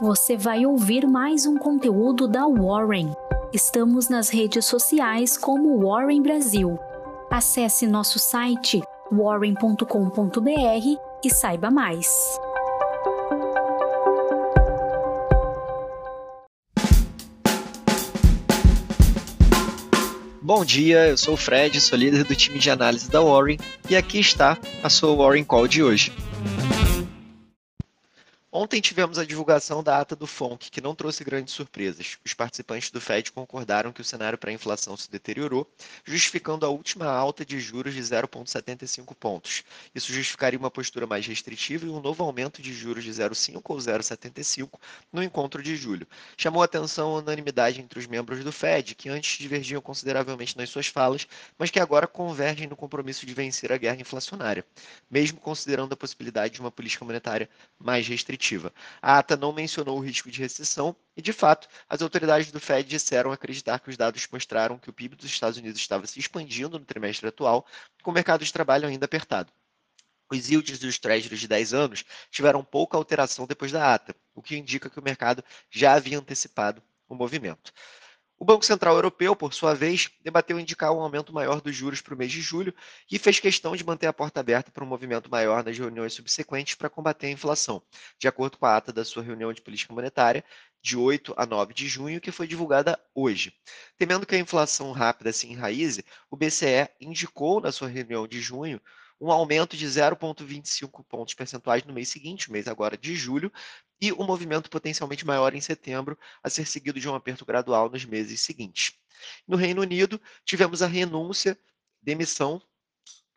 você vai ouvir mais um conteúdo da Warren. Estamos nas redes sociais como Warren Brasil. Acesse nosso site warren.com.br e saiba mais. Bom dia, eu sou o Fred, sou líder do time de análise da Warren e aqui está a sua Warren Call de hoje. Ontem tivemos a divulgação da ata do FONC, que não trouxe grandes surpresas. Os participantes do FED concordaram que o cenário para a inflação se deteriorou, justificando a última alta de juros de 0,75 pontos. Isso justificaria uma postura mais restritiva e um novo aumento de juros de 0,5 ou 0,75 no encontro de julho. Chamou atenção a unanimidade entre os membros do FED, que antes divergiam consideravelmente nas suas falas, mas que agora convergem no compromisso de vencer a guerra inflacionária, mesmo considerando a possibilidade de uma política monetária mais restritiva positiva. A ata não mencionou o risco de recessão e, de fato, as autoridades do Fed disseram acreditar que os dados mostraram que o PIB dos Estados Unidos estava se expandindo no trimestre atual, com o mercado de trabalho ainda apertado. Os yields dos treasuries de 10 anos tiveram pouca alteração depois da ata, o que indica que o mercado já havia antecipado o movimento. O Banco Central Europeu, por sua vez, debateu indicar um aumento maior dos juros para o mês de julho e fez questão de manter a porta aberta para um movimento maior nas reuniões subsequentes para combater a inflação, de acordo com a ata da sua reunião de política monetária de 8 a 9 de junho, que foi divulgada hoje. Temendo que a inflação rápida se enraize, o BCE indicou na sua reunião de junho um aumento de 0,25 pontos percentuais no mês seguinte, mês agora de julho, e um movimento potencialmente maior em setembro, a ser seguido de um aperto gradual nos meses seguintes. No Reino Unido, tivemos a renúncia, demissão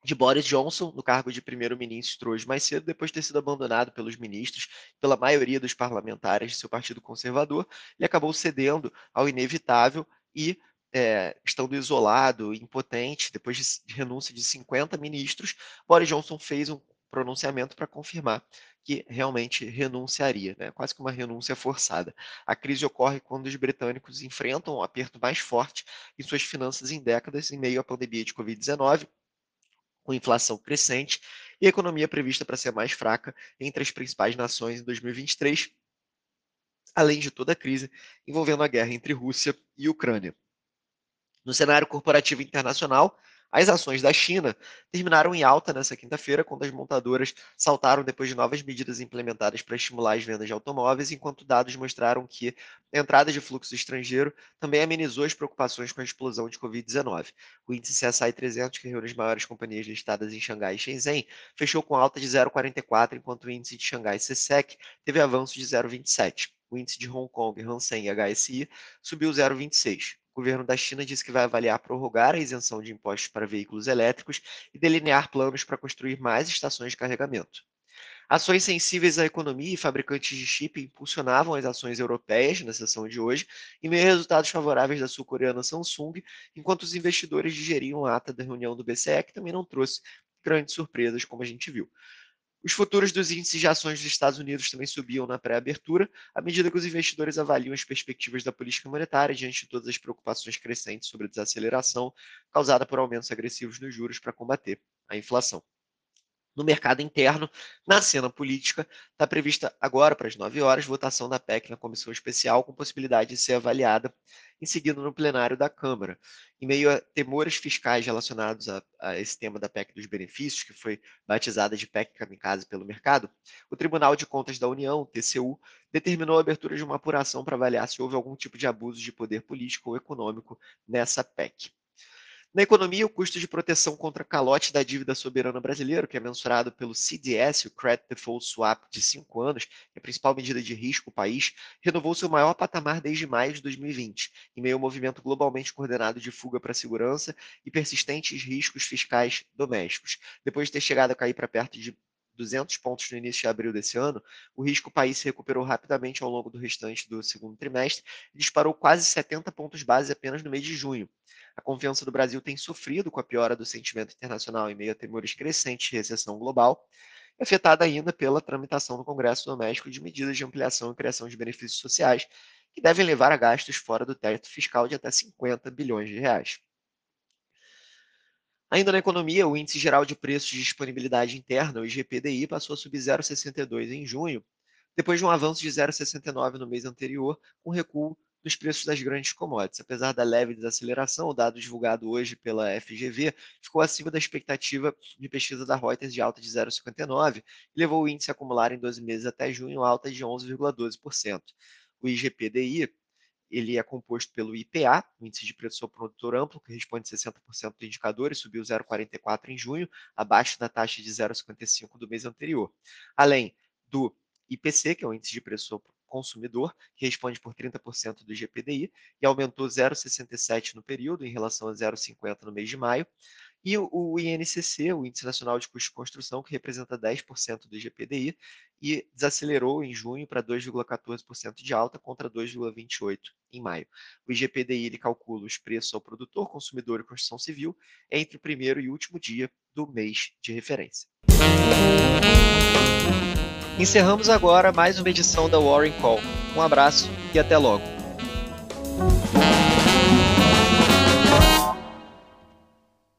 de Boris Johnson no cargo de primeiro-ministro hoje mais cedo, depois de ter sido abandonado pelos ministros, pela maioria dos parlamentares de seu partido conservador, ele acabou cedendo ao inevitável e é, estando isolado, impotente, depois de, de renúncia de 50 ministros, Boris Johnson fez um pronunciamento para confirmar que realmente renunciaria, né? quase que uma renúncia forçada. A crise ocorre quando os britânicos enfrentam um aperto mais forte em suas finanças em décadas, em meio à pandemia de Covid-19, com inflação crescente e economia prevista para ser mais fraca entre as principais nações em 2023, além de toda a crise envolvendo a guerra entre Rússia e Ucrânia. No cenário corporativo internacional, as ações da China terminaram em alta nessa quinta-feira, quando as montadoras saltaram depois de novas medidas implementadas para estimular as vendas de automóveis, enquanto dados mostraram que a entrada de fluxo estrangeiro também amenizou as preocupações com a explosão de Covid-19. O índice CSI 300, que reúne as maiores companhias listadas em Xangai e Shenzhen, fechou com alta de 0,44, enquanto o índice de Xangai CSEC teve avanço de 0,27. O índice de Hong Kong, Hang Seng e HSI subiu 0,26 o governo da China disse que vai avaliar prorrogar a isenção de impostos para veículos elétricos e delinear planos para construir mais estações de carregamento. Ações sensíveis à economia e fabricantes de chip impulsionavam as ações europeias na sessão de hoje, em meio a resultados favoráveis da sul-coreana Samsung, enquanto os investidores digeriam a ata da reunião do BCE, que também não trouxe grandes surpresas, como a gente viu. Os futuros dos índices de ações dos Estados Unidos também subiam na pré-abertura, à medida que os investidores avaliam as perspectivas da política monetária diante de todas as preocupações crescentes sobre a desaceleração causada por aumentos agressivos nos juros para combater a inflação no mercado interno. Na cena política, está prevista agora, para as 9 horas, votação da PEC na comissão especial, com possibilidade de ser avaliada em seguida no plenário da Câmara. Em meio a temores fiscais relacionados a, a esse tema da PEC dos benefícios, que foi batizada de PEC kamikaze pelo mercado, o Tribunal de Contas da União, TCU, determinou a abertura de uma apuração para avaliar se houve algum tipo de abuso de poder político ou econômico nessa PEC. Na economia, o custo de proteção contra calote da dívida soberana brasileira, que é mensurado pelo CDS, o Credit Default Swap de 5 anos, é a principal medida de risco do país, renovou seu maior patamar desde maio de 2020, em meio ao movimento globalmente coordenado de fuga para a segurança e persistentes riscos fiscais domésticos. Depois de ter chegado a cair para perto de 200 pontos no início de abril desse ano, o risco país se recuperou rapidamente ao longo do restante do segundo trimestre e disparou quase 70 pontos base apenas no mês de junho. A confiança do Brasil tem sofrido com a piora do sentimento internacional em meio a temores crescentes de recessão global, afetada ainda pela tramitação no Congresso doméstico de medidas de ampliação e criação de benefícios sociais, que devem levar a gastos fora do teto fiscal de até 50 bilhões de reais. Ainda na economia, o Índice Geral de Preços de Disponibilidade Interna, o IGPDI, passou a subir 0,62 em junho, depois de um avanço de 0,69 no mês anterior, com recuo nos preços das grandes commodities. Apesar da leve desaceleração, o dado divulgado hoje pela FGV ficou acima da expectativa de pesquisa da Reuters de alta de 0,59 e levou o índice a acumular em 12 meses até junho alta de 11,12%. O IGPDI ele é composto pelo IPA, o Índice de Preço ao Produtor Amplo, que responde 60% do indicador e subiu 0,44 em junho, abaixo da taxa de 0,55 do mês anterior. Além do IPC, que é o Índice de Preço ao consumidor, que responde por 30% do GPDI, e aumentou 0,67 no período, em relação a 0,50 no mês de maio. E o INCC, o Índice Nacional de Custo de Construção, que representa 10% do GPDI, e desacelerou em junho para 2,14% de alta contra 2,28% em maio. O IGPDI ele calcula os preços ao produtor, consumidor e construção civil entre o primeiro e último dia do mês de referência. Encerramos agora mais uma edição da Warren Call. Um abraço e até logo.